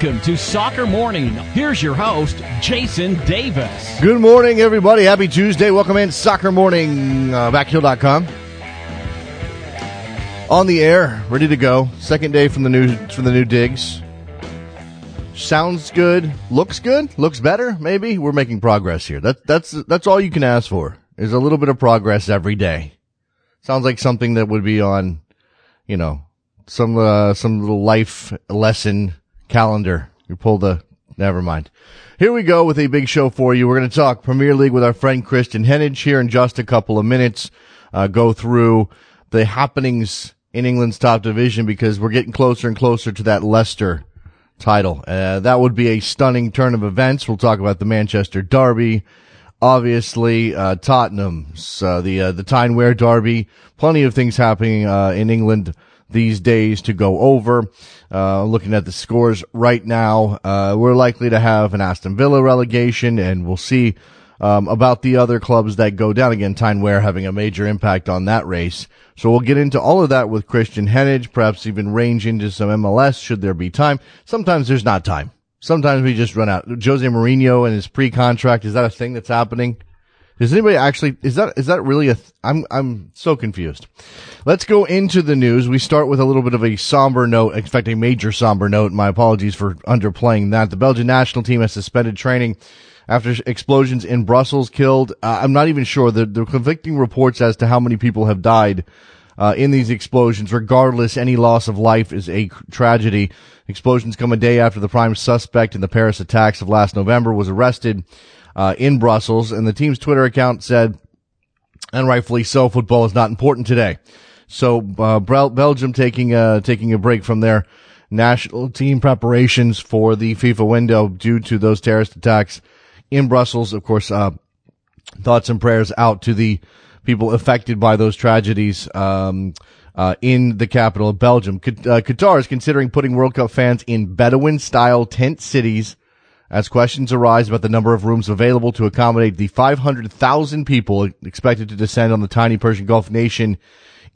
Welcome to Soccer Morning. Here's your host, Jason Davis. Good morning, everybody. Happy Tuesday. Welcome in Soccer Morning, uh, backheel.com. On the air, ready to go. Second day from the new from the new digs. Sounds good. Looks good. Looks better. Maybe we're making progress here. That that's that's all you can ask for. Is a little bit of progress every day. Sounds like something that would be on, you know, some uh, some little life lesson calendar. You pulled the, never mind. Here we go with a big show for you. We're going to talk Premier League with our friend Kristan Heneage here in just a couple of minutes. Uh, go through the happenings in England's top division because we're getting closer and closer to that Leicester title. Uh, that would be a stunning turn of events. We'll talk about the Manchester Derby. Obviously, uh, Tottenham's, uh, the, uh, the Tyne Wear Derby. Plenty of things happening, uh, in England these days to go over. Uh, looking at the scores right now, uh, we're likely to have an Aston Villa relegation, and we'll see um, about the other clubs that go down again. Tyne Wear having a major impact on that race. So we'll get into all of that with Kristan Heneage, perhaps even range into some MLS should there be time. Sometimes there's not time. Sometimes we just run out. Jose Mourinho and his pre-contract, is that a thing that's happening? Does anybody actually, is that, is that really a, th- I'm, I'm so confused. Let's go into the news. We start with a little bit of a somber note, in fact, a major somber note. My apologies for underplaying that. The Belgian national team has suspended training after explosions in Brussels killed. Uh, I'm not even sure. The, the conflicting reports as to how many people have died uh, in these explosions. Regardless, any loss of life is a tragedy. Explosions come a day after the prime suspect in the Paris attacks of last November was arrested uh, in Brussels, and the team's Twitter account said, and rightfully so, football is not important today. So uh, Belgium taking a taking a break from their national team preparations for the FIFA window due to those terrorist attacks in Brussels. Of course, uh, thoughts and prayers out to the people affected by those tragedies. Um, uh, in the capital of Belgium. Uh, Qatar is considering putting World Cup fans in Bedouin style tent cities as questions arise about the number of rooms available to accommodate the 500,000 people expected to descend on the tiny Persian Gulf nation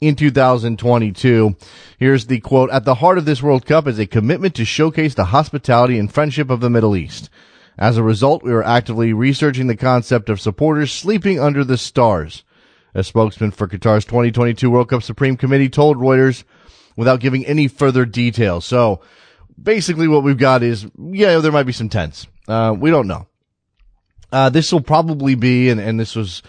in 2022. Here's the quote. At the heart of this World Cup is a commitment to showcase the hospitality and friendship of the Middle East. As a result, we are actively researching the concept of supporters sleeping under the stars. A spokesman for Qatar's 2022 World Cup Supreme Committee told Reuters without giving any further details. So, basically what we've got is, yeah, there might be some tents. Uh, we don't know. Uh, this will probably be, and, and this was,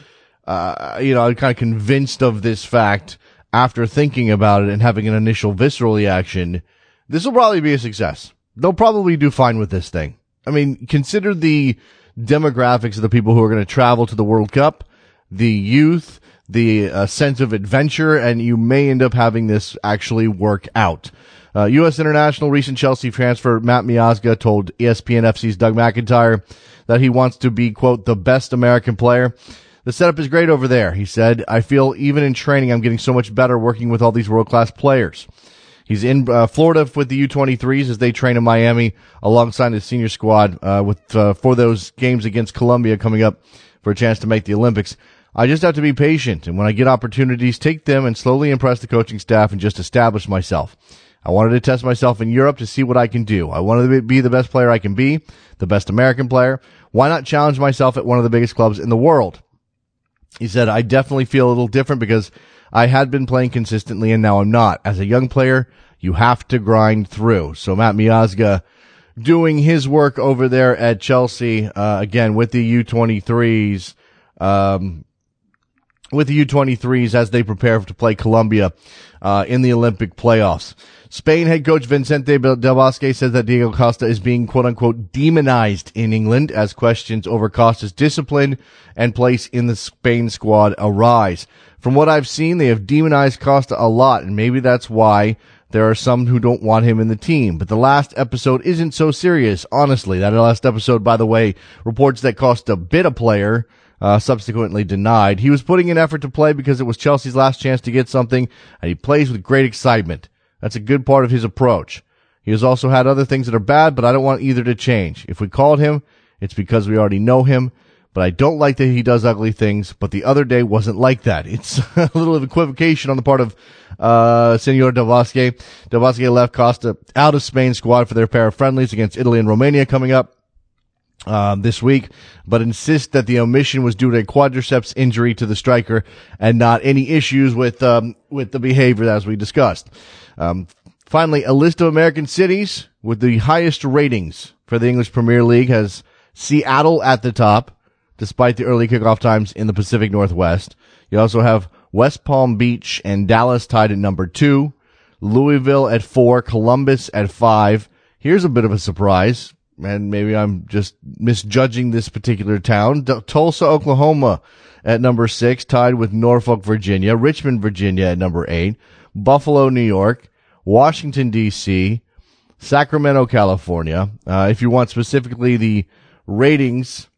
uh, you know, I'm kind of convinced of this fact after thinking about it and having an initial visceral reaction. This will probably be a success. They'll probably do fine with this thing. I mean, consider the demographics of the people who are going to travel to the World Cup, the youth, the uh, sense of adventure, and you may end up having this actually work out. Uh, U.S. international recent Chelsea transfer Matt Miazga told ESPN FC's Doug McIntyre that he wants to be, quote, the best American player. The setup is great over there, he said. I feel even in training, I'm getting so much better working with all these world class players. He's in uh, Florida with the U23s as they train in Miami alongside his senior squad uh, with uh, for those games against Colombia coming up for a chance to make the Olympics. I just have to be patient, and when I get opportunities, take them and slowly impress the coaching staff and just establish myself. I wanted to test myself in Europe to see what I can do. I wanted to be the best player I can be, the best American player. Why not challenge myself at one of the biggest clubs in the world? He said, I definitely feel a little different because I had been playing consistently and now I'm not. As a young player, you have to grind through. So Matt Miazga doing his work over there at Chelsea, uh, again with the U23s, um, with the U23s as they prepare to play Colombia, uh, in the Olympic playoffs. Spain head coach Vicente Del Bosque says that Diego Costa is being quote unquote demonized in England as questions over Costa's discipline and place in the Spain squad arise. From what I've seen, they have demonized Costa a lot, and maybe that's why there are some who don't want him in the team. But the last episode isn't so serious, honestly. That last episode, by the way, reports that Costa bit a player, uh, subsequently denied. He was putting in effort to play because it was Chelsea's last chance to get something, and he plays with great excitement. That's a good part of his approach. He has also had other things that are bad, but I don't want either to change. If we called him, it's because we already know him, but I don't like that he does ugly things. But the other day wasn't like that. It's a little of equivocation on the part of uh, Senor. Del Bosque left Costa out of Spain squad for their pair of friendlies against Italy and Romania coming up. Um, this week, but insist that the omission was due to a quadriceps injury to the striker and not any issues with um, with the behavior as we discussed. Um, finally, a list of American cities with the highest ratings for the English Premier League has Seattle at the top, despite the early kickoff times in the Pacific Northwest. You also have West Palm Beach and Dallas tied at number two, Louisville at four, Columbus at five. Here's a bit of a surprise and maybe I'm just misjudging this particular town. D- Tulsa, Oklahoma at number six, tied with Norfolk, Virginia, Richmond, Virginia at number eight, Buffalo, New York, Washington, D.C., Sacramento, California. Uh, if you want specifically the ratings,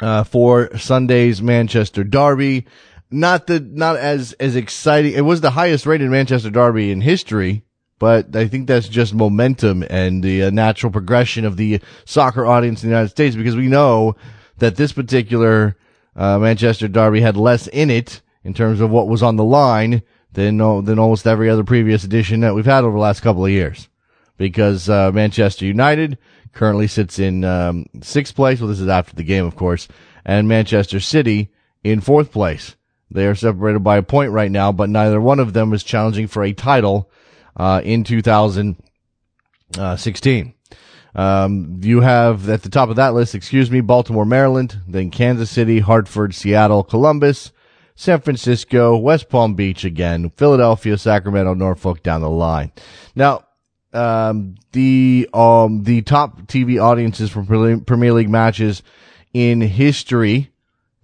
uh, for Sunday's Manchester Derby, not the, not as, as exciting. It was the highest rated Manchester Derby in history but I think that's just momentum and the uh, natural progression of the soccer audience in the United States because we know that this particular uh, Manchester Derby had less in it in terms of what was on the line than uh, than almost every other previous edition that we've had over the last couple of years. Because uh, Manchester United currently sits in um, sixth place. Well, this is after the game, of course, and Manchester City in fourth place. They are separated by a point right now, but neither one of them is challenging for a title uh, in 2016. Um, you have at the top of that list, excuse me, Baltimore, Maryland, then Kansas City, Hartford, Seattle, Columbus, San Francisco, West Palm Beach again, Philadelphia, Sacramento, Norfolk down the line. Now, um, the, um, the top TV audiences for Premier League matches in history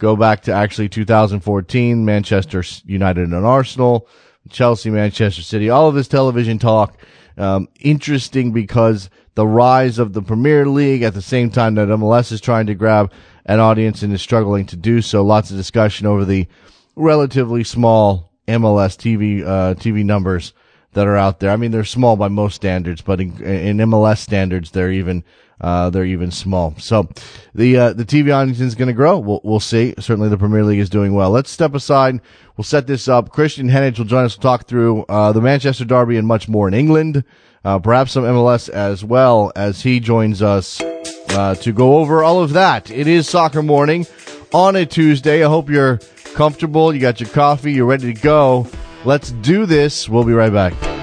go back to actually 2014, Manchester United and Arsenal, Chelsea, Manchester City, all of this television talk. Um, interesting because the rise of the Premier League at the same time that MLS is trying to grab an audience and is struggling to do so. Lots of discussion over the relatively small MLS TV uh, TV numbers that are out there. I mean, they're small by most standards, but in, in MLS standards, they're even uh, they're even small. So the uh, the TV audience is going to grow. We'll we'll see. Certainly, the Premier League is doing well. Let's step aside. We'll set this up. Kristan Heneage will join us to talk through uh, the Manchester Derby and much more in England. Uh, perhaps some MLS as well as he joins us uh, to go over all of that. It is soccer morning on a Tuesday. I hope you're comfortable. You got your coffee. You're ready to go. Let's do this. We'll be right back.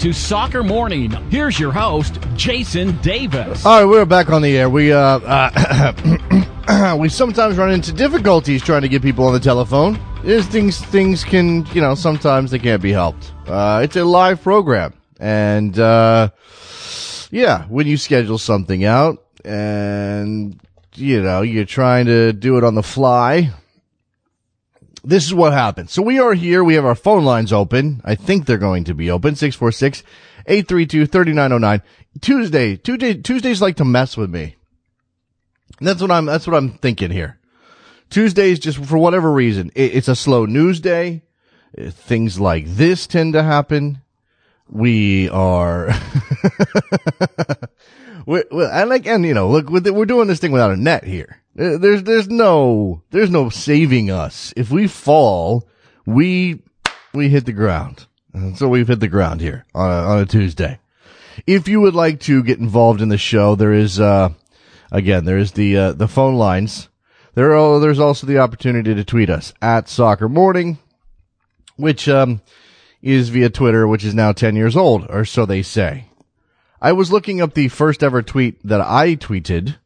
To Soccer Morning. Here's your host, Jason Davis. All right, we're back on the air. We uh, uh we sometimes run into difficulties trying to get people on the telephone. There's things things can you know sometimes they can't be helped. Uh, it's a live program, and uh, yeah, when you schedule something out and you know you're trying to do it on the fly, this is what happened. So we are here. We have our phone lines open. I think they're going to be open. 646 832 3909. Tuesday, Tuesday, Tuesdays like to mess with me. And that's what I'm, that's what I'm thinking here. Tuesdays, just for whatever reason, it, it's a slow news day. Things like this tend to happen. We are, we're, and like, and you know, look, we're doing this thing without a net here. There's, there's no, there's no saving us. If we fall, we, we hit the ground. And so we've hit the ground here on a, on a Tuesday. If you would like to get involved in the show, there is, uh, again, there is the, uh, the phone lines. There are, there's also the opportunity to tweet us at soccer morning, which, um, is via Twitter, which is now 10 years old, or so they say. I was looking up the first ever tweet that I tweeted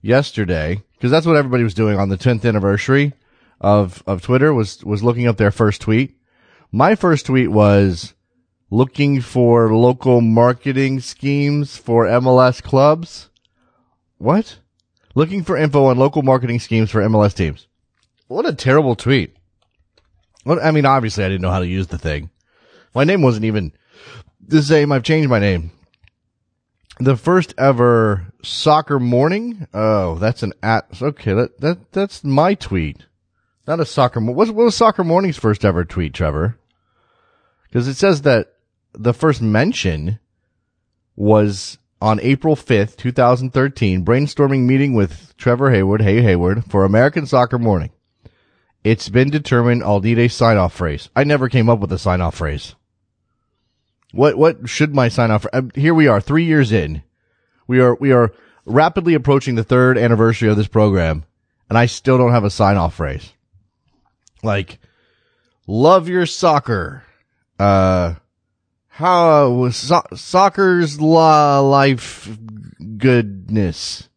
yesterday because that's what everybody was doing on the 10th anniversary of of Twitter was was looking up their first tweet. My first tweet was looking for local marketing schemes for MLS clubs. What? Looking for info on local marketing schemes for MLS teams. What a terrible tweet. What, I mean, obviously I didn't know how to use the thing. My name wasn't even the same. I've changed my name. The first ever soccer morning. Oh, that's an at. Okay. That, that, that's my tweet. Not a soccer. What was, what was soccer morning's first ever tweet, Trevor? Because it says that the first mention was on April 5th, 2013, brainstorming meeting with Trevor Hayward, Hey Hayward, for American Soccer Morning. It's been determined I'll need a sign off phrase. I never came up with a sign off phrase. What, what should my sign off? Uh, here we are, three years in. We are, we are rapidly approaching the third anniversary of this program, and I still don't have a sign off phrase. Like, love your soccer. Uh, how so- soccer's la life goodness.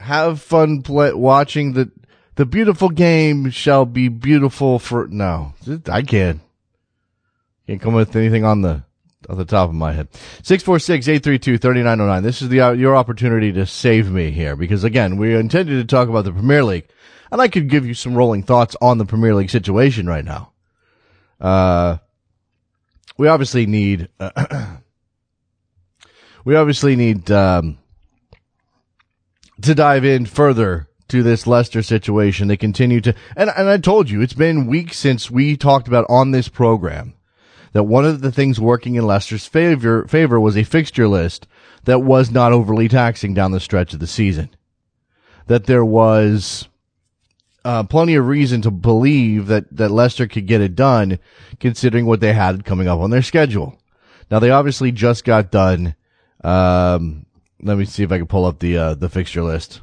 Have fun play, watching the the beautiful game shall be beautiful for no. I can't can't come with anything on the on the top of my head. 646-832-3909. This is the your opportunity to save me here because again, we intended to talk about the Premier League and I could give you some rolling thoughts on the Premier League situation right now. Uh we obviously need uh, we obviously need um, to dive in further to this Leicester situation. They continue to, and and I told you it's been weeks since we talked about on this program that one of the things working in Leicester's favor favor was a fixture list that was not overly taxing down the stretch of the season. That there was uh, plenty of reason to believe that, that Leicester could get it done considering what they had coming up on their schedule. Now they obviously just got done. Um, let me see if I can pull up the, uh, the fixture list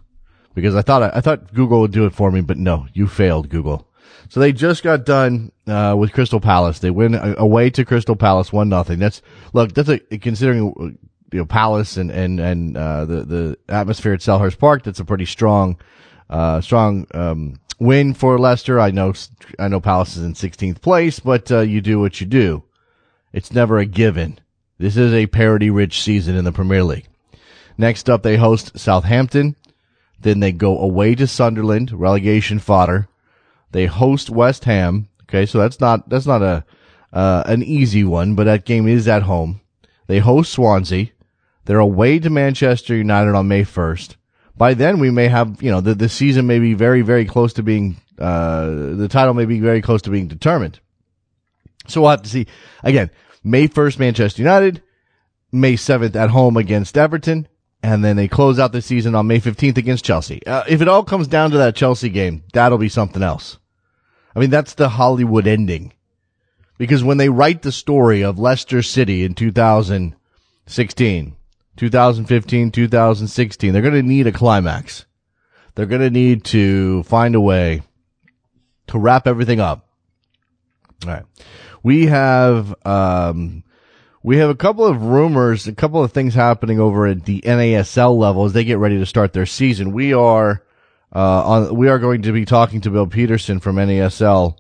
because I thought, I, thought Google would do it for me, but no, you failed Google. So they just got done, uh, with Crystal Palace. They win away to Crystal Palace one nothing. That's, look, that's a, considering, you know, Palace and, and, and, uh, the, the atmosphere at Selhurst Park, that's a pretty strong, uh, strong, um, win for Leicester. I know, I know Palace is in 16th place, but uh, you do what you do. It's never a given. This is a parity rich season in the Premier League. Next up, they host Southampton. Then they go away to Sunderland, relegation fodder. They host West Ham. Okay, so that's not that's not a uh, an easy one, but that game is at home. They host Swansea. They're away to Manchester United on May 1st by then we may have, you know, the, the season may be very, very close to being, uh, the title may be very close to being determined. So we'll have to see. Again, May 1st, Manchester United, May 7th at home against Everton, and then they close out the season on May 15th against Chelsea. Uh, if it all comes down to that Chelsea game, that'll be something else. I mean, that's the Hollywood ending. Because when they write the story of Leicester City in 2016, 2015, 2016. They're going to need a climax. They're going to need to find a way to wrap everything up. All right. We have, um, we have a couple of rumors, a couple of things happening over at the NASL level as they get ready to start their season. We are, uh, on, we are going to be talking to Bill Peterson from NASL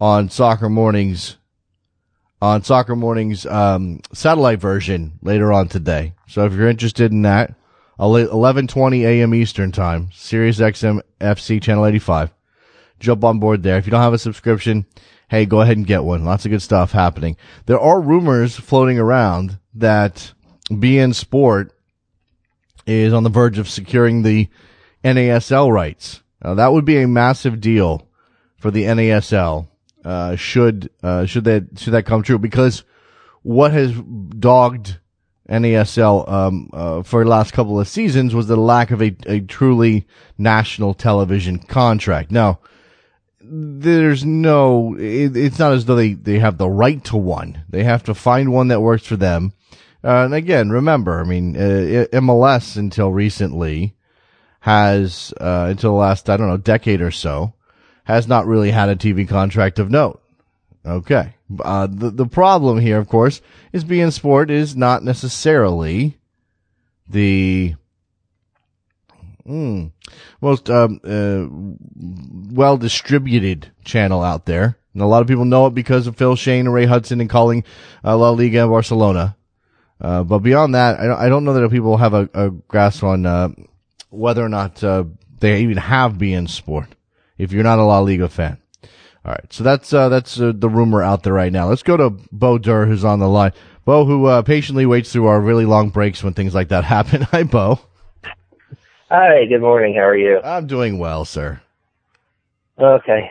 on Soccer Mornings on Soccer Morning's um, satellite version later on today. So if you're interested in that, 11:20 a.m. Eastern Time, Sirius XM FC channel 85. Jump on board there. If you don't have a subscription, hey, go ahead and get one. Lots of good stuff happening. There are rumors floating around that beIN Sport is on the verge of securing the NASL rights. Now, that would be a massive deal for the NASL uh, should uh, should that should that come true because what has dogged NASL um, uh, for the last couple of seasons was the lack of a, a truly national television contract. Now, there's no, it, it's not as though they, they have the right to one. They have to find one that works for them. Uh, and again, remember, I mean, uh, MLS until recently has, uh, until the last, I don't know, decade or so, has not really had a TV contract of note. Okay. Uh, the, the problem here, of course, is beIN Sport is not necessarily the mm, most um, uh, well distributed channel out there. And a lot of people know it because of Phil Schoen and Ray Hudson and calling uh, La Liga Barcelona. Uh, but beyond that, I don't, I don't know that people have a, a grasp on uh, whether or not uh, they even have beIN Sport. If you're not a La Liga fan, all right. So that's uh, that's uh, the rumor out there right now. Let's go to Beau Dure, who's on the line. Beau, who uh, patiently waits through our really long breaks when things like that happen. Hi, Beau. Hi. Good morning. How are you? I'm doing well, sir. Okay.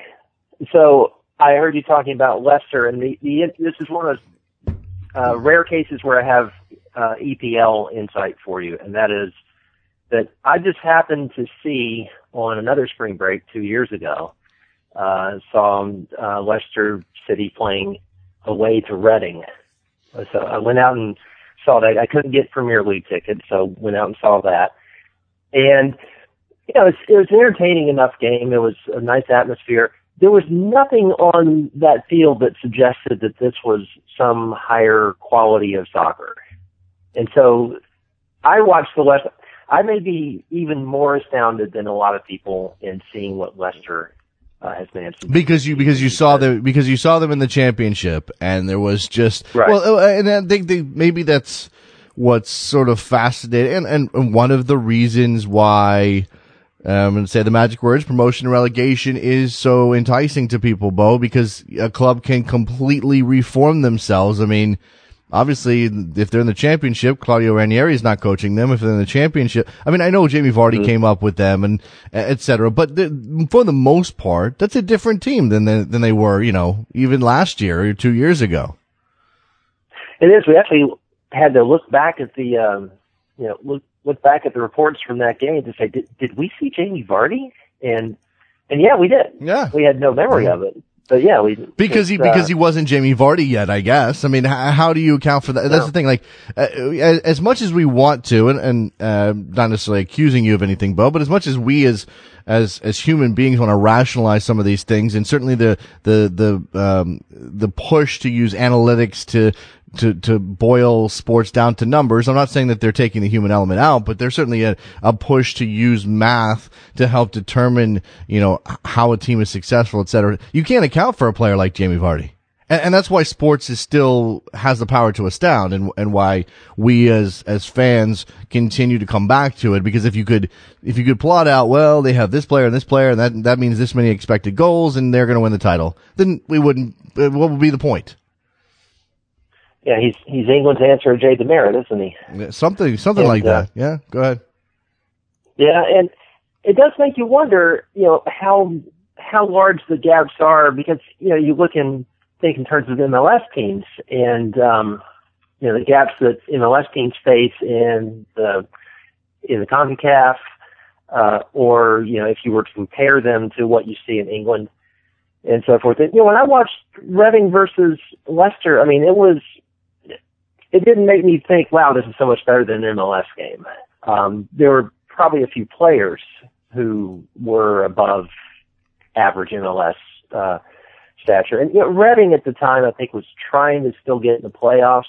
So I heard you talking about Leicester, and the, the this is one of those uh, rare cases where I have uh, EPL insight for you, and that is that I just happened to see on another spring break two years ago uh, saw uh, Leicester City playing away to Reading. So I went out and saw that. I couldn't get Premier League tickets, so went out and saw that. And you know, it was, it was an entertaining enough game. It was a nice atmosphere. There was nothing on that field that suggested that this was some higher quality of soccer. And so I watched the Leicester. I may be even more astounded than a lot of people in seeing what Leicester uh, has managed. Because you because you saw them because you saw them in the championship, and there was just Right. well, uh, and I think they, maybe that's what's sort of fascinating, and, and one of the reasons why. Um, and say the magic words, promotion and relegation is so enticing to people, Beau, because a club can completely reform themselves. I mean, obviously, if they're in the championship, Claudio Ranieri is not coaching them. If they're in the championship, I mean, I know Jamie Vardy came up with them and etc. but the, for the most part, that's a different team than they, than they were, you know, even last year or two years ago. It is. We actually had to look back at the, um, you know, look look back at the reports from that game to say, did did we see Jamie Vardy? And and yeah, we did. Yeah. we had no memory of it, but yeah, we Because he because uh, he wasn't Jamie Vardy yet, I guess. I mean, how, how do you account for that? That's No. the thing. Like, uh, as, as much as we want to, and, and uh, not necessarily accusing you of anything, Beau, but as much as we as as as human beings want to rationalize some of these things, and certainly the the the um, the push to use analytics to to to boil sports down to numbers. I'm not saying that they're taking the human element out, but there's certainly a, a push to use math to help determine, you know, how a team is successful, et cetera. You can't account for a player like Jamie Vardy. And, and that's why sports is still has the power to astound and, and why we as, as fans continue to come back to it. Because if you could, if you could plot out, well, they have this player and this player and that, that means this many expected goals and they're going to win the title, then we wouldn't, uh, what would be the point? Yeah, he's he's England's answer to Jay Demerit, isn't he? Something, something And, like uh, that. Yeah, go ahead. Yeah, and it does make you wonder, you know, how how large the gaps are because you know you look and think in terms of MLS teams and um, you know the gaps that MLS teams face in the in the Concacaf, uh, or you know if you were to compare them to what you see in England and so forth. And, you know, when I watched Reading versus Leicester, I mean, it was it didn't make me think, wow, this is so much better than an MLS game. Um, there were probably a few players who were above average MLS uh, stature. And you know, Reading at the time, I think, was trying to still get in the playoffs.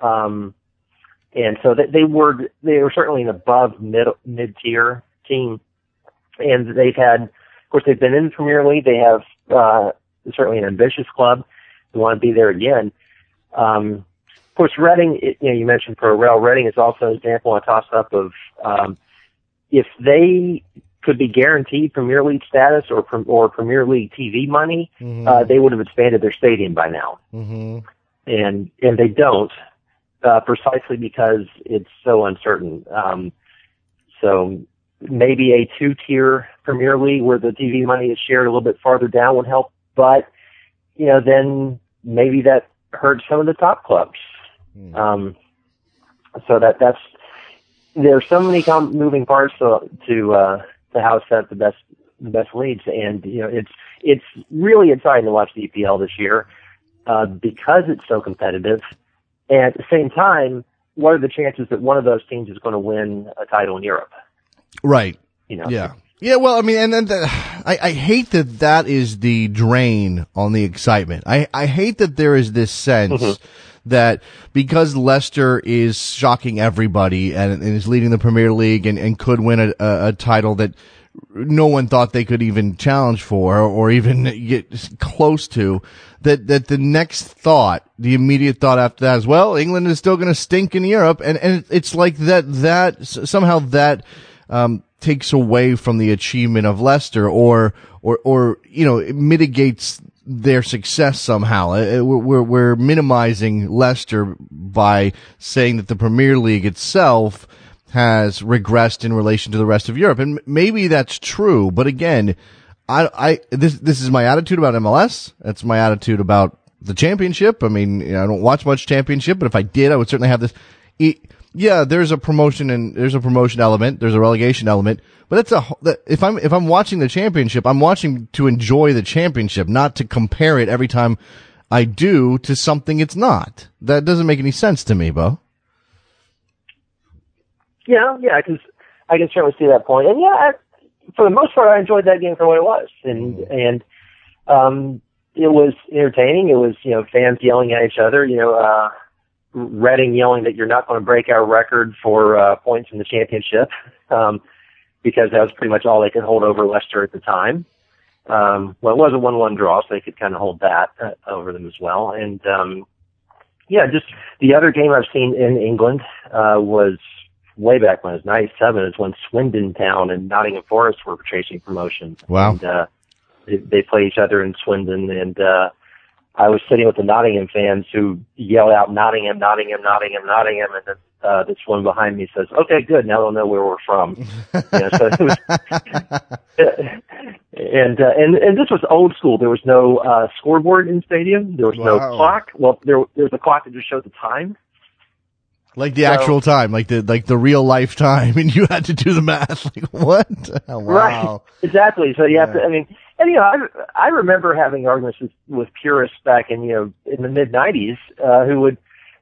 Um, and so they, they were they were certainly an above mid mid tier team, and they've had, of course, they've been in the Premier League. They have uh, certainly an ambitious club. They want to be there again. Um, course, Reading, you know, you mentioned Pro Rel. Reading is also an example, a toss up of um, if they could be guaranteed Premier League status or or Premier League TV money, uh, they would have expanded their stadium by now, Mm-hmm. and and they don't, uh, precisely because it's so uncertain. Um, so maybe a two tier Premier League where the TV money is shared a little bit farther down would help, but you know then maybe that hurts some of the top clubs. Um, so that that's there are so many com- moving parts to to, uh, to how set the best the best leads, and you know it's it's really exciting to watch the EPL this year uh, because it's so competitive. And at the same time, what are the chances that one of those teams is going to win a title in Europe? Right. You know, Yeah. Yeah, well, I mean, and then the, I, I hate that that is the drain on the excitement. I, I hate that there is this sense that because Leicester is shocking everybody and, and is leading the Premier League and, and could win a, a, a title that no one thought they could even challenge for or even get close to that that the next thought the immediate thought after that is well England is still going to stink in Europe and and it's like that that somehow that um, takes away from the achievement of Leicester or or or you know it mitigates their success somehow. Uh, uh, we're, we're minimizing Leicester by saying that the Premier League itself has regressed in relation to the rest of Europe. And maybe that's true, but again, I, I, this, this is my attitude about MLS. That's my attitude about the championship. I mean, I don't watch much championship, but if I did, I would certainly have this. It, yeah, there's a promotion and there's a promotion element, there's a relegation element, but that's a if I'm if I'm watching the championship, I'm watching to enjoy the championship, not to compare it every time I do to something it's not. That doesn't make any sense to me, Beau. Yeah, yeah, because I can certainly see that point. and yeah, I, for the most part, I enjoyed that game for what it was, and and um, it was entertaining. It was you know fans yelling at each other, you know. uh Reading yelling that you're not going to break our record for uh, points in the championship, um, because that was pretty much all they could hold over Leicester at the time. Um, well, it was a one-one draw, so they could kind of hold that uh, over them as well. And um, yeah, just the other game I've seen in England uh, was way back when it was '97. Is when Swindon Town and Nottingham Forest were chasing promotion. Wow. And, uh, they, they play each other in Swindon, and uh, I was sitting with the Nottingham fans who yelled out Nottingham, Nottingham, Nottingham, Nottingham, and then uh, this one behind me says, "Okay, good. Now they'll know where we're from." you know, so it was, and uh, and and this was old school. There was no uh, scoreboard in stadium. There was wow. no clock. Well, there there was a clock that just showed the time. Like the so, actual time, like the like the real life time, and you had to do the math. Like what? Oh, wow. Right. Exactly. So you yeah. have to. I mean, and you know, I I remember having arguments with, with purists back in you know in the mid '90s uh, who would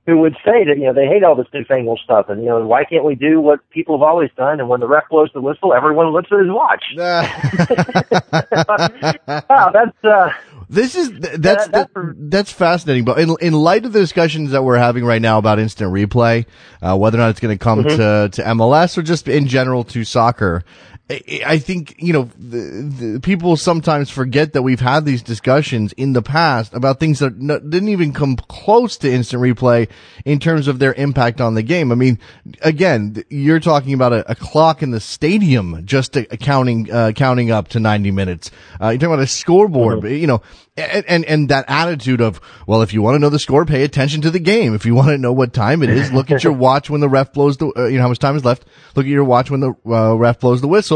who would say that you know they hate all this newfangled stuff, and you know why can't we do what people have always done? And when the ref blows the whistle, everyone looks at his watch. wow, that's uh, this is that's that, that's, that's, fascinating. But in in light of the discussions that we're having right now about instant replay, uh, whether or not it's going to come mm-hmm. to to MLS or just in general to soccer, I think, you know, the, the people sometimes forget that we've had these discussions in the past about things that didn't even come close to instant replay in terms of their impact on the game. I mean, again, you're talking about a, a clock in the stadium just to, counting, uh, counting up to 90 minutes. Uh, you're talking about a scoreboard, mm-hmm. you know, and, and, and that attitude of, well, if you want to know the score, pay attention to the game. If you want to know what time it is, look at your watch when the ref blows the, uh, you know, how much time is left. Look at your watch when the uh, ref blows the whistle.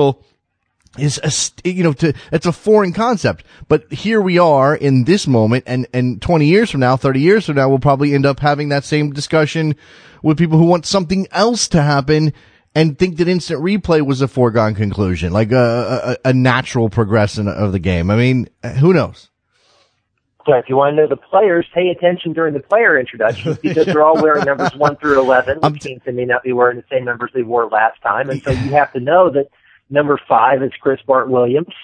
Is a, you know, to, it's a foreign concept, but here we are in this moment and, and 20 years from now, 30 years from now, we'll probably end up having that same discussion with people who want something else to happen and think that instant replay was a foregone conclusion, like a, a, a natural progression of the game. I mean, who knows? So if you want to know the players, pay attention during the player introductions because they're all wearing numbers one through eleven, which means they may not be wearing the same numbers they wore last time. And so you have to know that number five is Chris Bart Williams.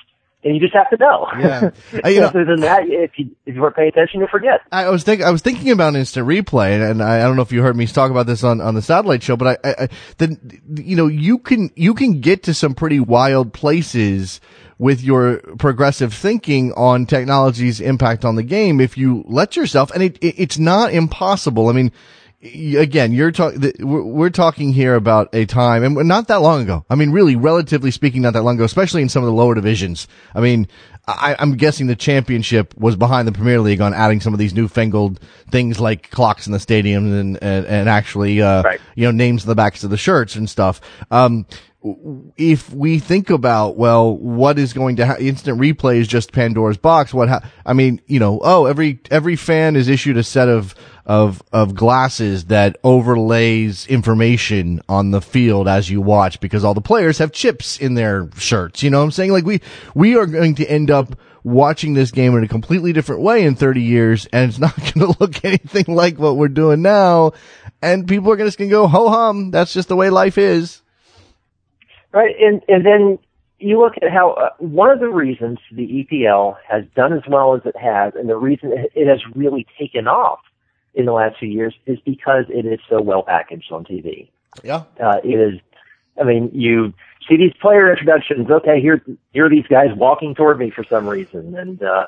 And you just have to know. Yeah. Uh, you know, Other than that, if you if you weren't paying attention, you forget. I was thinking I was thinking about instant replay, and, and I, I, don't know if you heard me talk about this on, on the satellite show, but I, I, then you know you can you can get to some pretty wild places with your progressive thinking on technology's impact on the game if you let yourself. And it, it it's not impossible. I mean, again, you're talking, we're talking here about a time and not that long ago. I mean, really, relatively speaking, not that long ago, especially in some of the lower divisions. I mean, I, am guessing the championship was behind the Premier League on adding some of these newfangled things like clocks in the stadiums and, and, and actually, uh, right. you know, names on the backs of the shirts and stuff. Um, if we think about well what is going to ha- instant replay is just pandora's box what ha- i mean you know oh every every fan is issued a set of of of glasses that overlays information on the field as you watch because all the players have chips in their shirts you know what i'm saying? Like we we are going to end up watching this game in a completely different way in 30 years and it's not going to look anything like what we're doing now and people are just going to go ho hum that's just the way life is Right, and and then you look at how uh, one of the reasons the EPL has done as well as it has, and the reason it has really taken off in the last few years is because it is so well packaged on TV. Yeah, uh, it is I mean, you see these player introductions. Okay, here here are these guys walking toward me for some reason, and uh,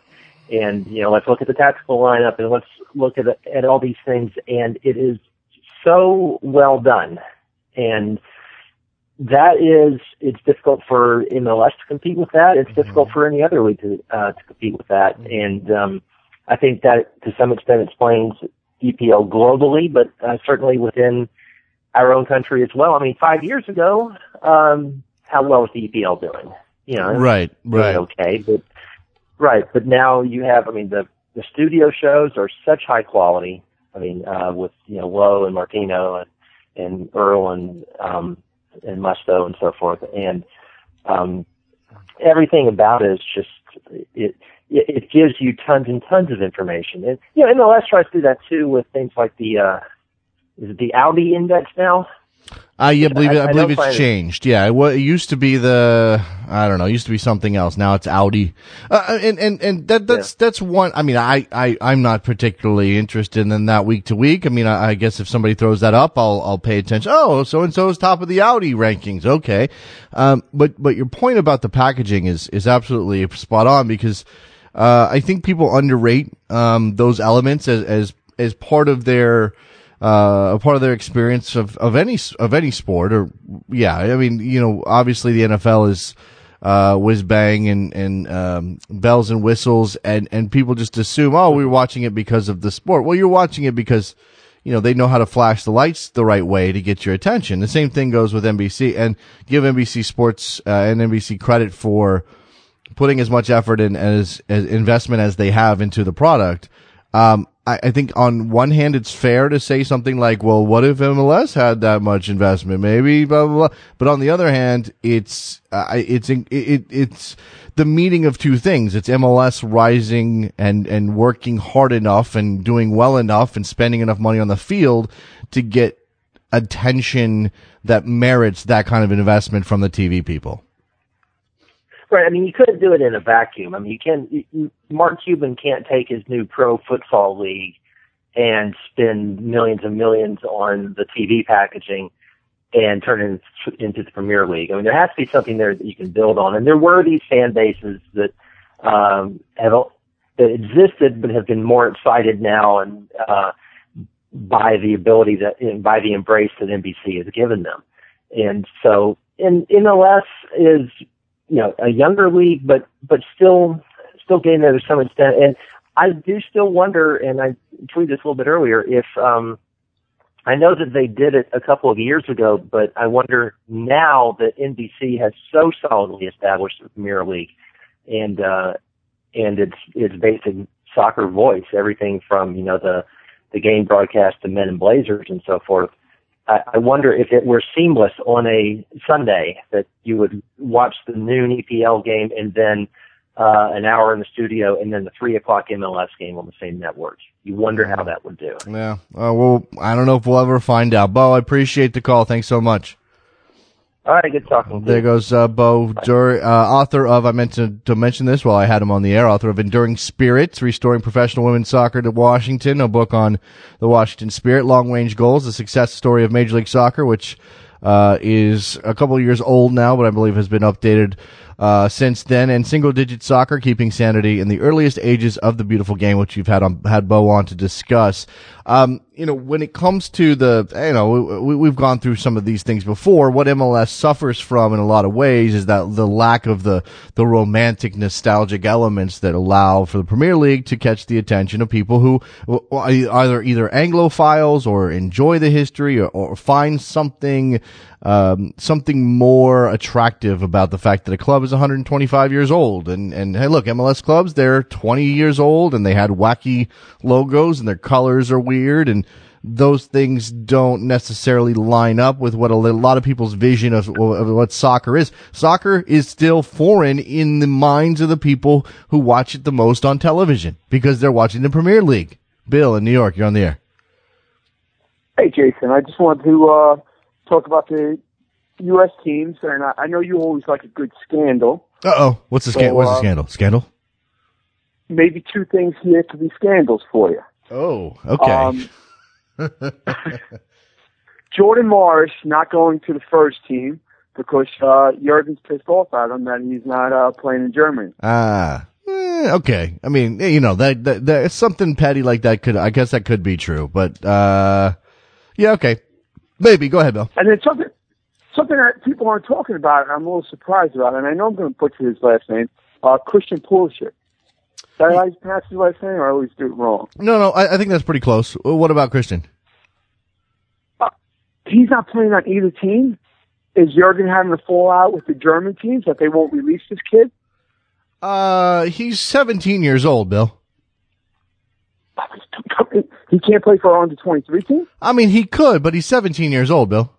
and you know, let's look at the tactical lineup and let's look at at all these things. And it is so well done, and that is it's difficult for MLS to compete with that. It's mm-hmm. difficult for any other league to uh, to compete with that, mm-hmm. and um, I think that to some extent explains EPL globally, but uh, certainly within our own country as well. I mean, five years ago, um, how well was the EPL doing? You know, right, right, okay, but right, but now you have. I mean, the the studio shows are such high quality. I mean, uh, with you know Lowe and Martino and and Earle and um, and Mustoe and so forth, and um, everything about it is just it it gives you tons and tons of information. And you know, MLS tries to do that too with things like the uh, is it the Audi index now? Uh, yeah, I believe I, I believe it's changed. It. Yeah, it, it, used to be the I don't know, it used to be something else. Now it's Audi, uh, uh, and and and that that's yeah. that's one. I mean, I I I'm not particularly interested in that week to week. I mean, I, I guess if somebody throws that up, I'll I'll pay attention. Oh, so and so is top of the Audi rankings. Okay, um, but but your point about the packaging is is absolutely spot on because uh, I think people underrate um, those elements as as as part of their uh, a part of their experience of, of any of any sport or yeah I mean you know obviously the NFL is uh, whiz bang and and um, bells and whistles and and people just assume oh we are watching it because of the sport well you're watching it because you know they know how to flash the lights the right way to get your attention the same thing goes with NBC and give NBC Sports uh, and NBC credit for putting as much effort and as, as investment as they have into the product. Um, I, I, think on one hand, it's fair to say something like, well, what if MLS had that much investment? Maybe, blah, blah, blah. But on the other hand, it's, uh, it's, it, it, it's the meeting of two things. It's MLS rising and, and working hard enough and doing well enough and spending enough money on the field to get attention that merits that kind of investment from the TV people. Right. I mean, you couldn't do it in a vacuum. I mean, you can. You, Mark Cuban can't take his new pro football league and spend millions and millions on the TV packaging and turn it into the Premier League. I mean, there has to be something there that you can build on. And there were these fan bases that um, have that existed, but have been more excited now and uh, by the ability that by the embrace that NBC has given them. And so, in MLS is you know a younger league, but but still still getting there to some extent. And I do still wonder, and I tweeted this a little bit earlier, if um, I know that they did it a couple of years ago, but I wonder now that NBC has so solidly established the Premier League and uh, and its its basic soccer voice, everything from you know the the game broadcast to Men in Blazers and so forth. I, I wonder if it were seamless on a Sunday that you would watch the noon EPL game and then uh, an hour in the studio and then the three o'clock MLS game on the same network. You wonder how that would do. Yeah. Uh, well, I don't know if we'll ever find out. Beau, I appreciate the call. Thanks so much. All right, good talking. There goes uh, Beau, Dur- uh, author of. I meant to, to mention this while I had him on the air. Author of "Enduring Spirits: Restoring Professional Women's Soccer to Washington," a book on the Washington Spirit, long range goals, the success story of Major League Soccer, which uh, is a couple of years old now, but I believe has been updated uh, since then, and single digit soccer, keeping sanity in the earliest ages of the beautiful game, which you've had on, had Beau on to discuss. Um, you know, when it comes to the, you know, we, we've gone through some of these things before. What MLS suffers from in a lot of ways is that the lack of the, the romantic, nostalgic elements that allow for the Premier League to catch the attention of people who either, either Anglophiles or enjoy the history or, or find something, um, something more attractive about the fact that a club is 125 years old. And, and hey, look, MLS clubs, they're 20 years old and they had wacky logos and their colors are weird and those things don't necessarily line up with what a lot of people's vision of, of, what soccer is. Soccer is still foreign in the minds of the people who watch it the most on television because they're watching the Premier League. Bill in New York, you're on the air. Hey, Jason. I just wanted to uh, talk about the U.S. teams, and I, I know you always like a good scandal. Uh oh, what's the scandal? So, what's the uh, scandal? Scandal? Maybe two things here to be scandals for you. Oh, okay. Um, Jordan Morris not going to the first team. because uh, Jurgen's pissed off at him that he's not uh, playing in Germany. Ah, eh, okay. I mean, eh, you know, that, that, that something petty like that could, I guess that could be true, but, uh, yeah, okay. Maybe. Go ahead, Bill. And then something, something that people aren't talking about, and I'm a little surprised about, and I know I'm going to butcher his last name, uh, Christian Pulisic. Did I pronounce his last name, or I always do it wrong? No, no, I, I think that's pretty close. What about Christian? Uh, he's not playing on either team. Is Jurgen having a fallout with the German teams that they won't release this kid? Uh, he's 17 years old, Bill. He can't play for our under 23 team? I mean, he could, but he's 17 years old, Bill.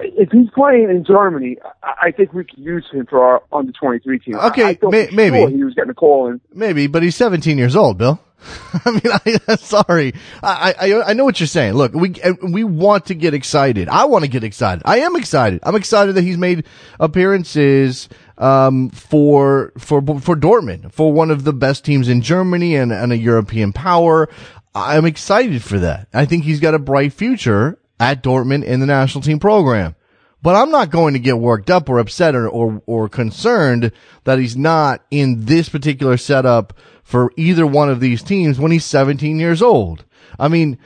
If he's playing in Germany, I think we could use him for our under 23 team. Okay, may- for maybe. he was getting a call in. Maybe, but he's 17 years old, Bill. I mean, I, sorry. I, I, I know what you're saying. Look, we, we want to get excited. I want to get excited. I am excited. I'm excited that he's made appearances, um, for, for, for Dortmund, for one of the best teams in Germany and, and a European power. I'm excited for that. I think he's got a bright future at Dortmund in the national team program. But I'm not going to get worked up or upset or, or, or concerned that he's not in this particular setup for either one of these teams when he's 17 years old. I mean,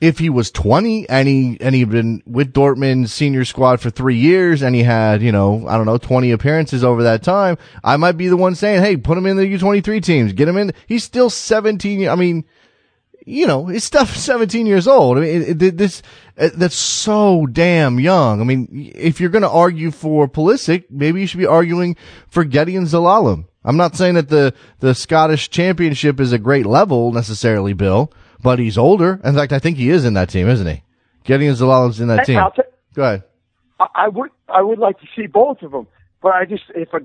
if he was 20 and he, and he'd been with Dortmund's senior squad for three years and he had, you know, I don't know, 20 appearances over that time, I might be the one saying, Hey, put him in the U23 teams, get him in. He's still 17. I mean, you know, his stuff 17 years old. I mean, it, it, this, uh, that's so damn young. I mean, if you're going to argue for Pulisic, maybe you should be arguing for Gedion Zelalem. I'm not saying that the, the Scottish championship is a great level necessarily, Bill, but he's older. In fact, I think he is in that team, isn't he? Gedion Zelalem's in that team. I'll Go ahead. I, I would I would like to see both of them, but I just if a,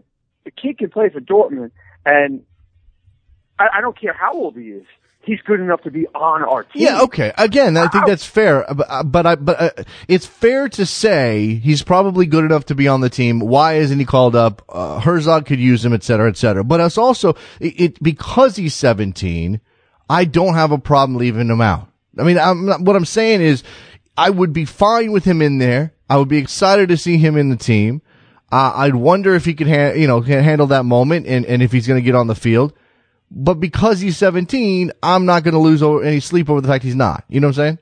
a kid can play for Dortmund, and I, I don't care how old he is, he's good enough to be on our team. Yeah, okay. Again, I think that's fair, but, but I, but uh, it's fair to say he's probably good enough to be on the team. Why isn't he called up? Uh, Herzog could use him, et cetera, et cetera. But it's also, it, it, because he's 17, I don't have a problem leaving him out. I mean, I'm not, what I'm saying is I would be fine with him in there. I would be excited to see him in the team. Uh, I'd wonder if he could, ha- you know, can handle that moment and, and if he's going to get on the field. But because he's 17, I'm not going to lose any sleep over the fact he's not. You know what I'm saying?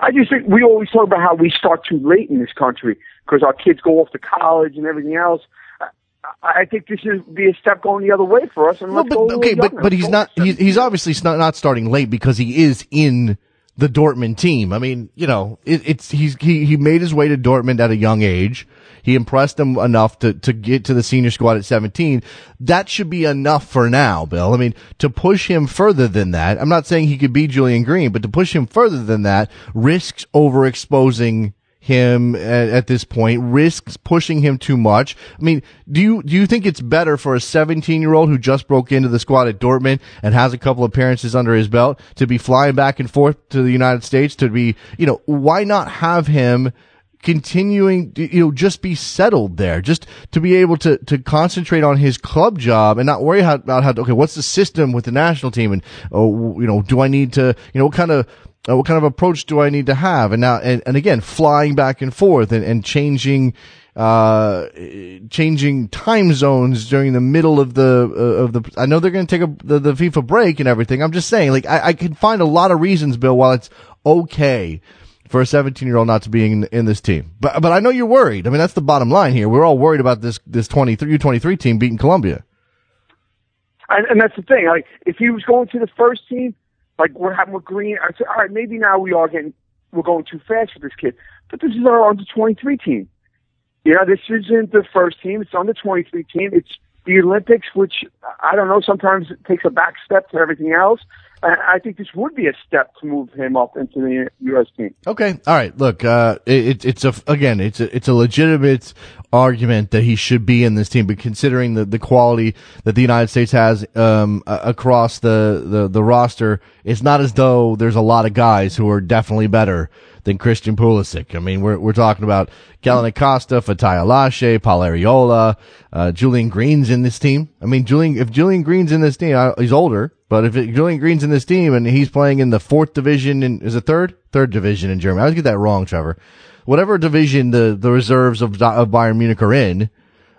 I just think we always talk about how we start too late in this country because our kids go off to college and everything else. I, I think this should be a step going the other way for us. And No, let's but okay, but but he's not. He's, he's obviously not, not starting late because he is in the Dortmund team. I mean, you know, it, it's he's he he made his way to Dortmund at a young age. He impressed them enough to to get to the senior squad at 17. That should be enough for now, Bill. I mean, to push him further than that, I'm not saying he could be Julian Green, but to push him further than that risks overexposing him at, at this point risks pushing him too much. I mean, do you do you think it's better for a 17 year old who just broke into the squad at Dortmund and has a couple of appearances under his belt to be flying back and forth to the United States to be, you know, why not have him continuing, you know, just be settled there, just to be able to, to concentrate on his club job and not worry how, about how, okay, what's the system with the national team? And, oh, you know, do I need to, you know, what kind of, uh, what kind of approach do I need to have? And now, and, and again, flying back and forth and, and changing, uh, changing time zones during the middle of the, uh, of the, I know they're going to take a, the, the FIFA break and everything. I'm just saying, like, I, I can find a lot of reasons, Bill, while it's okay for a 17 year old not to be in, in this team. But, but I know you're worried. I mean, that's the bottom line here. We're all worried about this, this 23, U23 team beating Colombia. And, and that's the thing. Like, if he was going to the first team, like we're having with Green, I said, all right, maybe now we are getting, we're going too fast for this kid. But this is our under 23 team. You know, this isn't the first team. It's under 23 team. It's the Olympics, which I don't know, sometimes it takes a back step to everything else. I think this would be a step to move him up into the U.S. team. Okay. All right. Look, uh, it, it's a, again, it's a, it's a legitimate argument that he should be in this team, but considering the, the quality that the United States has, um, across the, the, the roster, it's not as though there's a lot of guys who are definitely better than Christian Pulisic. I mean, we're, we're talking about Kellyn Acosta, Fatai Alashe, Paul Arriola, uh, Julian Green's in this team. I mean, Julian, if Julian Green's in this team, uh, he's older. But if it, Julian Green's in this team and he's playing in the fourth division in, is it third? Third division in Germany. I always get that wrong, Trevor. Whatever division the, the reserves of, of Bayern Munich are in,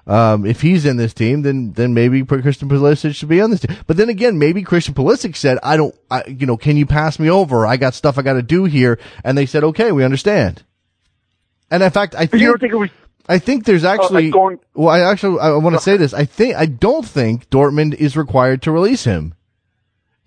um, if he's in this team, then then maybe Christian Pulisic should be on this team. But then again, maybe Christian Pulisic said, "I don't, I, you know, can you pass me over? I got stuff I got to do here." And they said, "Okay, we understand." And in fact, I think, you don't think it was I think there's actually. like going- well, I actually I want to say this. I think I don't think Dortmund is required to release him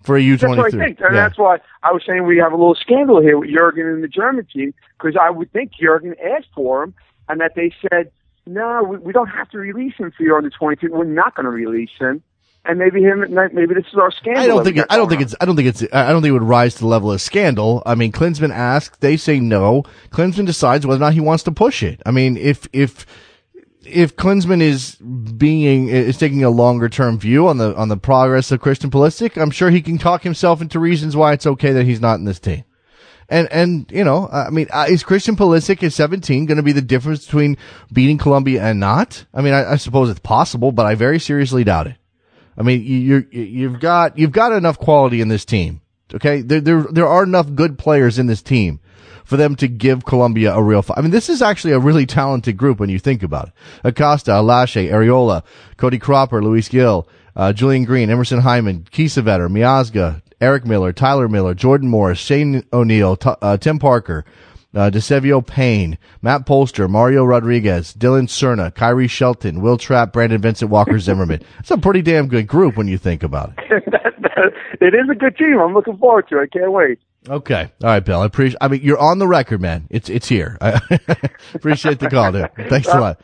for a U That's what I think, and that's why I was saying we have a little scandal here with Jurgen and the German team because I would think Jurgen asked for him, and that they said, "No, we, we don't have to release him for your under 23. We're not going to release him." And maybe him, maybe this is our scandal. I don't think it, I don't think it's I don't think it's I don't think it would rise to the level of scandal. I mean, Klinsmann asked, they say no. Klinsmann decides whether or not he wants to push it. I mean, if if if Klinsmann is being is taking a longer term view on the on the progress of Christian Pulisic, I'm sure he can talk himself into reasons why it's okay that he's not in this team. And and you know, I mean, uh, is Christian Pulisic at 17 going to be the difference between beating Colombia and not? I mean, I, I suppose it's possible, but I very seriously doubt it. I mean, you, you've got, you've got enough quality in this team. Okay. There, there, there are enough good players in this team for them to give Colombia a real fight. I mean, this is actually a really talented group when you think about it. Acosta, Alashe, Arriola, Cody Cropper, Luis Gil, uh, Julian Green, Emerson Hyndman, Kiesewetter, Miazga, Eric Miller, Tyler Miller, Jordan Morris, Shane O'Neill, T- uh, Tim Parker, uh, DeSevio Payne, Matt Polster, Mario Rodriguez, Dillon Serna, Khiry Shelton, Will Trapp, Brandon Vincent Walker Zimmerman. It's a pretty damn good group when you think about it. that, that, it is a good team. I'm looking forward to it. I can't wait. Okay. All right, Bill. I appreciate, I mean, you're on the record, man. It's, it's here. I appreciate the call, dude. Thanks a lot.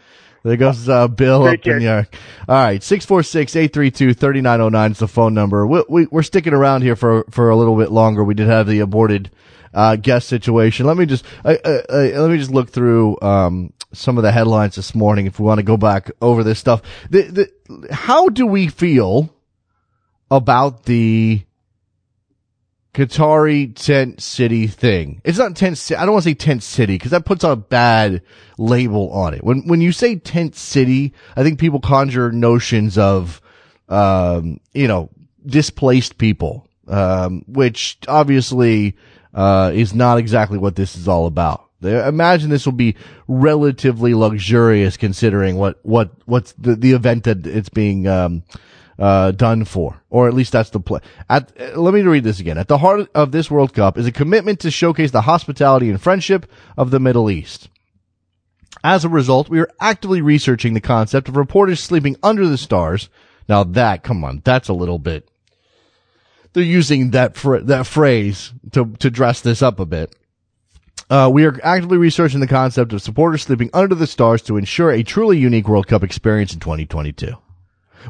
There goes, uh, Bill Take up in care. New York. All right. 646-832-3909 is the phone number. We, we, we're sticking around here for, for a little bit longer. We did have the aborted, uh, guest situation. Let me just, uh, uh, uh, let me just look through, um, some of the headlines this morning if we want to go back over this stuff. The, the, how do we feel about the, Qatari tent city thing. It's not tent city. I don't want to say tent city because that puts a bad label on it. When, when you say tent city, I think people conjure notions of, um, you know, displaced people, um, which obviously, uh, is not exactly what this is all about. They- Imagine this will be relatively luxurious considering what, what, what's the, the event that it's being, um, uh, done for, or at least that's the play. At, uh, let me read this again. At the heart of this World Cup is a commitment to showcase the hospitality and friendship of the Middle East. As a result, we are actively researching the concept of reporters sleeping under the stars. Now that, come on, that's a little bit. They're using that fr- that phrase to to dress this up a bit. Uh, we are actively researching the concept of supporters sleeping under the stars to ensure a truly unique World Cup experience in 2022.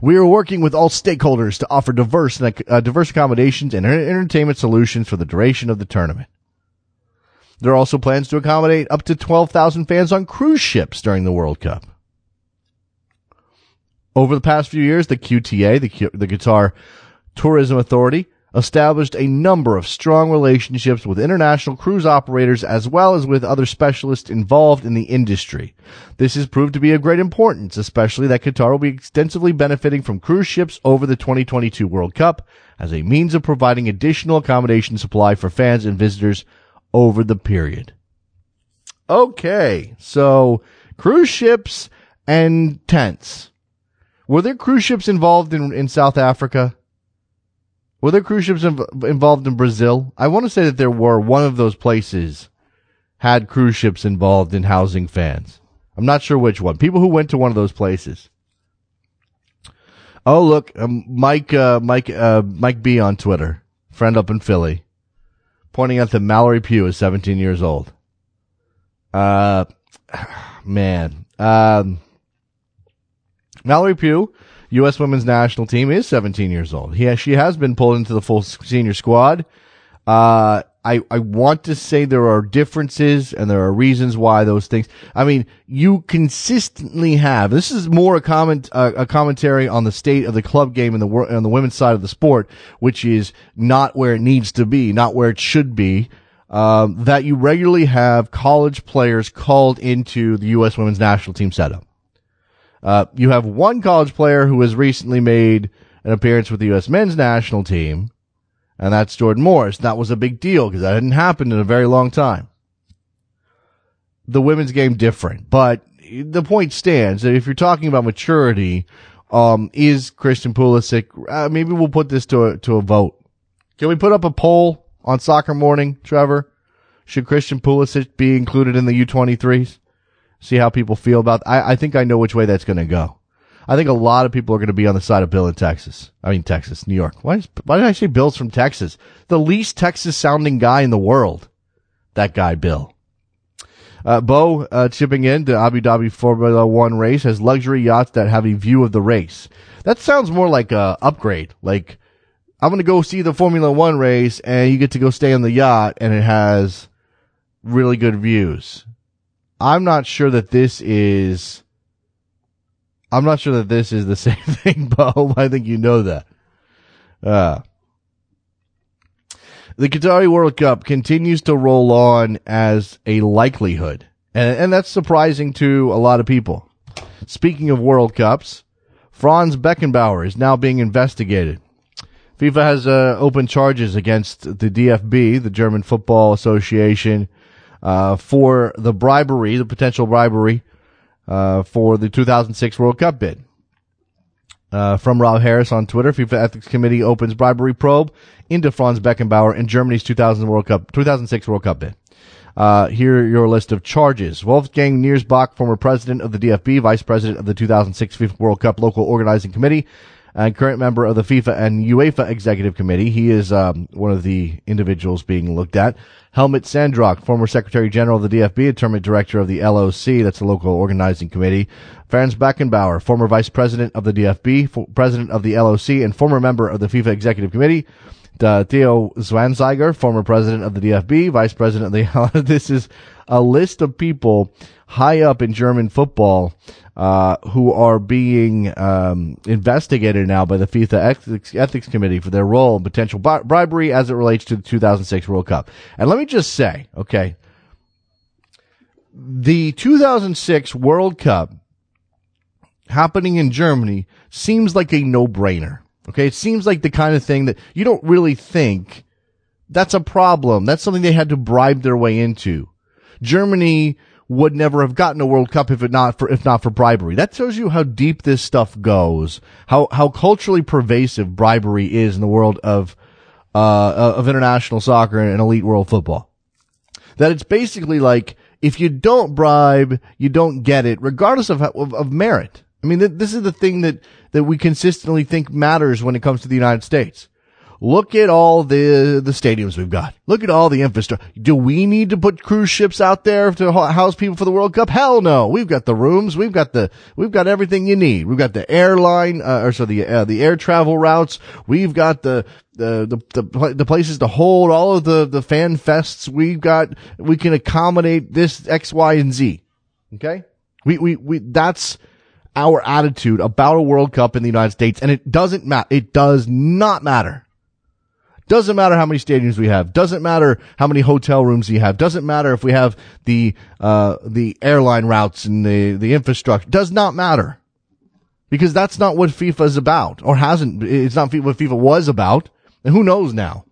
We are working with all stakeholders to offer diverse, uh, diverse accommodations and entertainment solutions for the duration of the tournament. There are also plans to accommodate up to 12,000 fans on cruise ships during the World Cup. Over the past few years, the QTA, the, Q- the Qatar Tourism Authority, established a number of strong relationships with international cruise operators as well as with other specialists involved in the industry. This has proved to be of great importance, especially that Qatar will be extensively benefiting from cruise ships over the 2022 World Cup as a means of providing additional accommodation supply for fans and visitors over the period. Okay, so cruise ships and tents. Were there cruise ships involved in, in South Africa? Were there cruise ships inv- involved in Brazil? I want to say that there were. One of those places had cruise ships involved in housing fans. I'm not sure which one. People who went to one of those places. Oh, look, um, Mike, uh, Mike, uh, Mike B on Twitter, friend up in Philly, pointing out that Mallory Pugh is 17 years old. Uh, man, um, Mallory Pugh, U.S. women's national team, is 17 years old. He she has been pulled into the full senior squad. Uh, I, I want to say there are differences and there are reasons why those things. I mean, you consistently have, this is more a comment, uh, a commentary on the state of the club game in the on the women's side of the sport, which is not where it needs to be, not where it should be. Um, that you regularly have college players called into the U.S. women's national team setup. Uh, you have one college player who has recently made an appearance with the U.S. men's national team, and that's Jordan Morris. That was a big deal because that hadn't happened in a very long time. The women's game different, but the point stands that if you're talking about maturity, um, is Christian Pulisic, uh, maybe we'll put this to a, to a vote. Can we put up a poll on soccer morning, Trevor? Should Christian Pulisic be included in the U23s? See how people feel about, I, I think I know which way that's going to go. I think a lot of people are going to be on the side of Bill in Texas. I mean, Texas, New York. Why, is, why did I say Bill's from Texas? The least Texas sounding guy in the world. That guy, Bill. Uh, Beau, uh, chipping in, to Abu Dhabi Formula One race has luxury yachts that have a view of the race. That sounds more like a upgrade. Like, I'm going to go see the Formula One race and you get to go stay on the yacht and it has really good views. I'm not sure that this is I'm not sure that this is the same thing, Beau. I think you know that. Uh, the Qatari World Cup continues to roll on as a likelihood. And, and that's surprising to a lot of people. Speaking of World Cups, Franz Beckenbauer is now being investigated. FIFA has uh, opened charges against the DFB, the German Football Association, uh, for the bribery, the potential bribery uh, for the 2006 World Cup bid. Uh, from Rob Harris on Twitter, FIFA Ethics Committee opens bribery probe into Franz Beckenbauer in Germany's 2000 World Cup, 2006 World Cup bid. Uh, here are your list of charges. Wolfgang Niersbach, former president of the DFB, vice president of the 2006 FIFA World Cup local organizing committee, and current member of the FIFA and UEFA executive committee. He is um, one of the individuals being looked at. Helmut Sandrock, former Secretary General of the DFB, tournament director of the LOC, that's the local organizing committee. Franz Beckenbauer, former Vice President of the DFB, President of the LOC, and former member of the FIFA Executive Committee. Uh, Theo Zwanziger, former President of the DFB, Vice President of the, this is a list of people high up in German football uh, who are being um, investigated now by the FIFA Ethics, Ethics, Committee for their role in potential bri- bribery as it relates to the 2006 World Cup. And let me just say, okay, the 2006 World Cup happening in Germany seems like a no-brainer. Okay, it seems like the kind of thing that you don't really think that's a problem. That's something they had to bribe their way into. Germany would never have gotten a World Cup if it not for if not for bribery. That shows you how deep this stuff goes, how how culturally pervasive bribery is in the world of uh, of international soccer and elite world football. That it's basically like if you don't bribe, you don't get it, regardless of of, of merit. I mean, th- this is the thing that that we consistently think matters when it comes to the United States. Look at all the, the stadiums we've got. Look at all the infrastructure. Do we need to put cruise ships out there to house people for the World Cup? Hell no. We've got the rooms. We've got the, we've got everything you need. We've got the airline, uh, or so the, uh, the air travel routes. We've got the, the, the, the, the places to hold all of the, the fan fests. We've got, we can accommodate this X, Y, and Z. Okay? We, we, we, that's, our attitude about a World Cup in the United States, and it doesn't matter. It does not matter doesn't matter how many stadiums we have. Doesn't matter how many hotel rooms we have. Doesn't matter if we have the uh, the airline routes and the the infrastructure. Does not matter because that's not what FIFA is about, or hasn't. It's not what FIFA was about, and who knows now.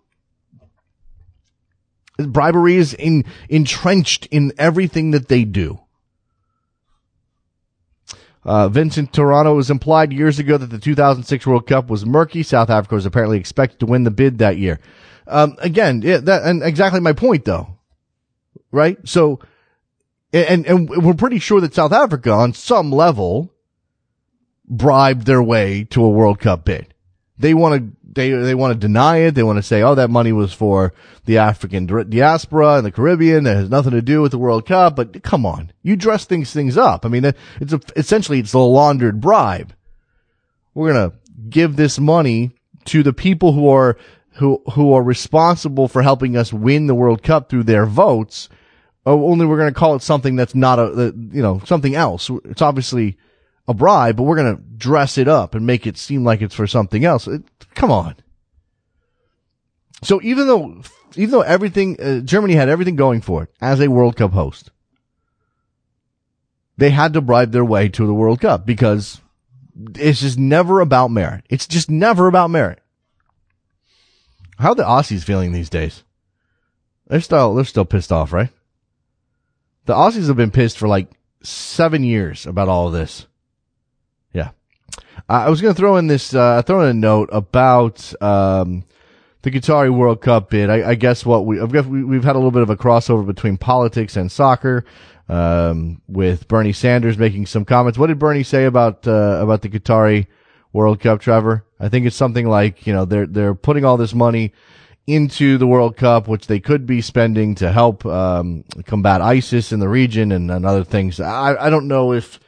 Bribery is in, entrenched in everything that they do. Uh, Vincent Toronto was implied years ago that the 2006 World Cup was murky. South Africa was apparently expected to win the bid that year. Um, again, yeah, that, and exactly my point though. Right? So, and, and we're pretty sure that South Africa on some level bribed their way to a World Cup bid. They want to they they want to deny it. They want to say, "Oh, that money was for the African diaspora and the Caribbean. That has nothing to do with the World Cup." But come on, you dress things things up. I mean, it's a, essentially it's a laundered bribe. We're gonna give this money to the people who are who who are responsible for helping us win the World Cup through their votes. Oh, only we're gonna call it something that's not a you know something else. It's obviously a bribe, but we're going to dress it up and make it seem like it's for something else. It, come on. So even though, even though everything, uh, Germany had everything going for it as a World Cup host, they had to bribe their way to the World Cup because it's just never about merit. It's just never about merit. How the Aussies feeling these days? They're still they're still pissed off, right? The Aussies have been pissed for like seven years about all of this. I was going to throw in this uh, throw in a note about um, the Qatari World Cup bid. I, I guess what we got, we, we've had a little bit of a crossover between politics and soccer. Um, with Bernie Sanders making some comments. What did Bernie say about uh, about the Qatari World Cup, Trevor? I think it's something like you know they're they're putting all this money into the World Cup, which they could be spending to help um, combat ISIS in the region and, and other things. I, I don't know if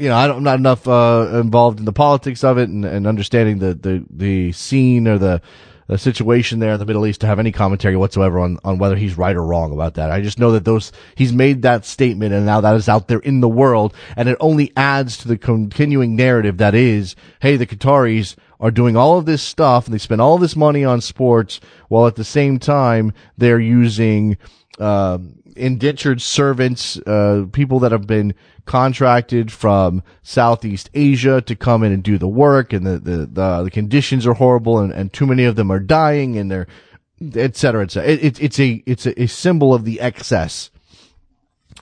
you know I'm not enough uh, involved in the politics of it and, and understanding the, the the scene or the the situation there in the Middle East to have any commentary whatsoever on, on whether he's right or wrong about that. I just know that those, he's made that statement and now that is out there in the world and it only adds to the continuing narrative that is, hey, the Qataris are doing all of this stuff and they spend all this money on sports while at the same time they're using, uh, indentured servants, uh, people that have been contracted from Southeast Asia to come in and do the work, and the the the, the conditions are horrible, and, and too many of them are dying, and they're et cetera, et cetera. It, it, it's a it's a, symbol of the excess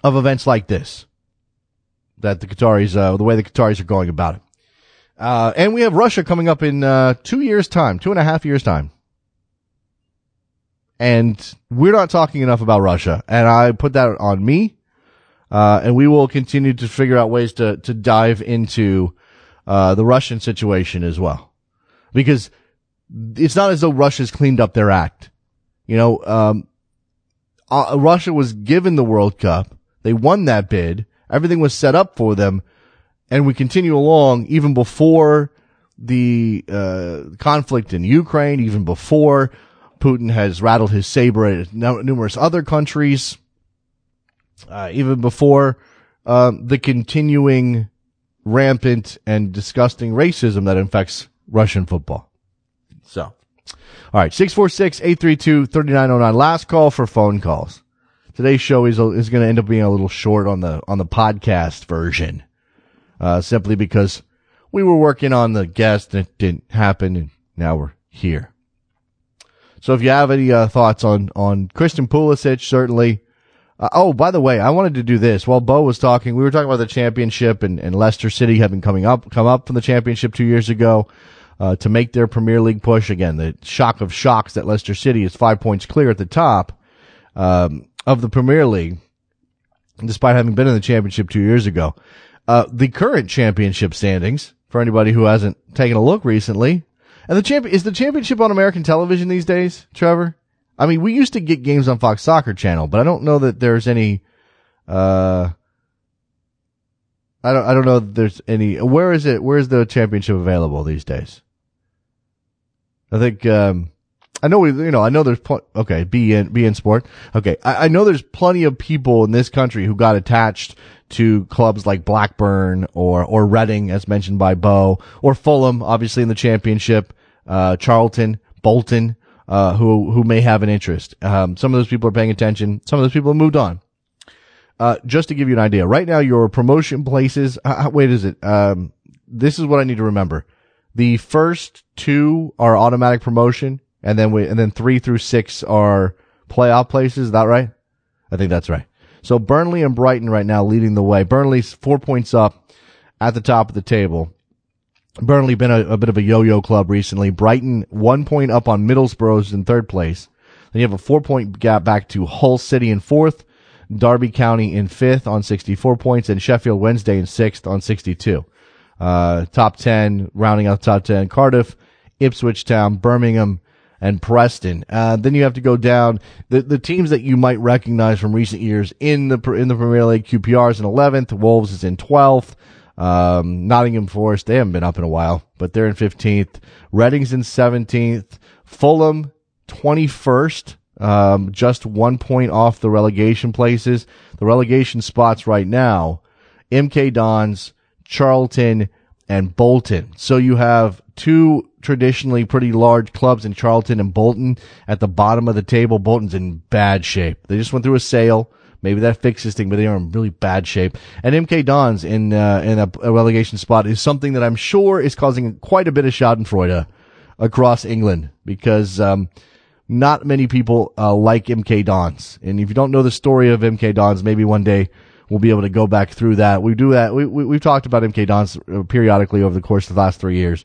of events like this that the Qataris, uh, the way the Qataris are going about it. Uh, and we have Russia coming up in uh, two years' time, two and a half years' time. And we're not talking enough about Russia. And I put that on me. Uh, and we will continue to figure out ways to, to dive into, uh, the Russian situation as well. Because it's not as though Russia's cleaned up their act. You know, um, uh, Russia was given the World Cup. They won that bid. Everything was set up for them. And we continue along even before the, uh, conflict in Ukraine, even before Putin has rattled his saber at numerous other countries, uh, even before uh, the continuing rampant and disgusting racism that infects Russian football. So, all right, 646-832-3909. Last call for phone calls. Today's show is, is going to end up being a little short on the, on the podcast version. Uh, simply because we were working on the guest and it didn't happen and now we're here. So if you have any uh, thoughts on on Christian Pulisic, certainly. Uh, oh, by the way, I wanted to do this while Beau was talking. We were talking about the championship and, and Leicester City having coming up come up from the championship two years ago uh, to make their Premier League push again. The shock of shocks that Leicester City is five points clear at the top um, of the Premier League, despite having been in the championship two years ago. Uh, the current championship standings for anybody who hasn't taken a look recently and the champ is the championship on American television these days, Trevor? I mean, we used to get games on Fox Soccer Channel, but I don't know that there's any. Uh, I don't. I don't know that there's any. Where is it? Where is the championship available these days? I think. Um, I know we. You know. I know there's. Pl- okay. beIN beIN Sport. Okay. I, I know there's plenty of people in this country who got attached to clubs like Blackburn or or Reading, as mentioned by Beau, or Fulham, obviously in the championship uh, Charlton, Bolton, uh, who who may have an interest. Um, some of those people are paying attention. Some of those people have moved on. Uh, just to give you an idea, right now your promotion places. Uh, wait, is it? Um, this is what I need to remember. The first two are automatic promotion, and then we and then three through six are playoff places. Is that right? I think that's right. So Burnley and Brighton right now leading the way. Burnley's four points up at the top of the table. Burnley been a, a, bit of a yo-yo club recently. Brighton one point up on Middlesbrough's in third place. Then you have a four point gap back to Hull City in fourth, Derby County in fifth on 64 points, and Sheffield Wednesday in sixth on 62. Uh, top 10, rounding out top 10, Cardiff, Ipswich Town, Birmingham, and Preston. Uh, then you have to go down the, the teams that you might recognize from recent years in the, in the Premier League. QPR is in 11th, Wolves is in 12th, um, Nottingham Forest, they haven't been up in a while, but they're in 15th. Reading's in 17th. Fulham, 21st. Um, just one point off the relegation places. The relegation spots right now, MK Dons, Charlton, and Bolton. So you have two traditionally pretty large clubs in Charlton and Bolton at the bottom of the table. Bolton's in bad shape. They just went through a sale. Maybe that fixes thing, but they are in really bad shape. And MK Dons in uh, in a, a, relegation spot is something that I'm sure is causing quite a bit of Schadenfreude across England because um, not many people uh, like MK Dons. And if you don't know the story of MK Dons, maybe one day we'll be able to go back through that. We do that. We, we have talked about MK Dons uh, periodically over the course of the last three years.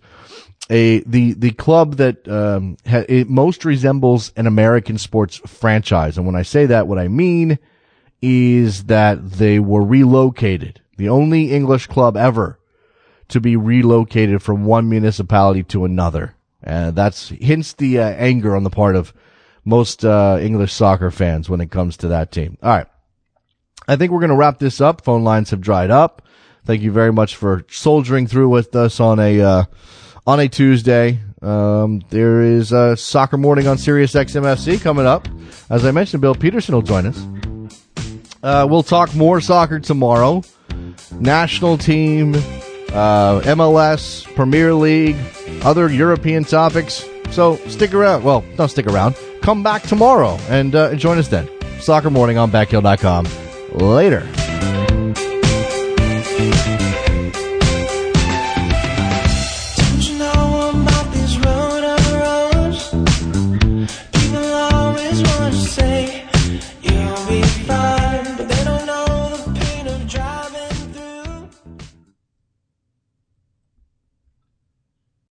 A the the club that um, ha, it most resembles an American sports franchise, and when I say that, what I mean is that they were relocated. The only English club ever to be relocated from one municipality to another. And uh, that's hence the uh, anger on the part of most uh, English soccer fans when it comes to that team. All right. I think we're going to wrap this up. Phone lines have dried up. Thank you very much for soldiering through with us on a uh, on a Tuesday. Um, there is a soccer morning on Sirius XMFC coming up. As I mentioned, Bill Peterson will join us. Uh, we'll talk more soccer tomorrow. National team, uh, MLS, Premier League, other European topics. So stick around. Well, don't stick around. Come back tomorrow and uh, join us then. Soccer Morning on Backheel.com. Later.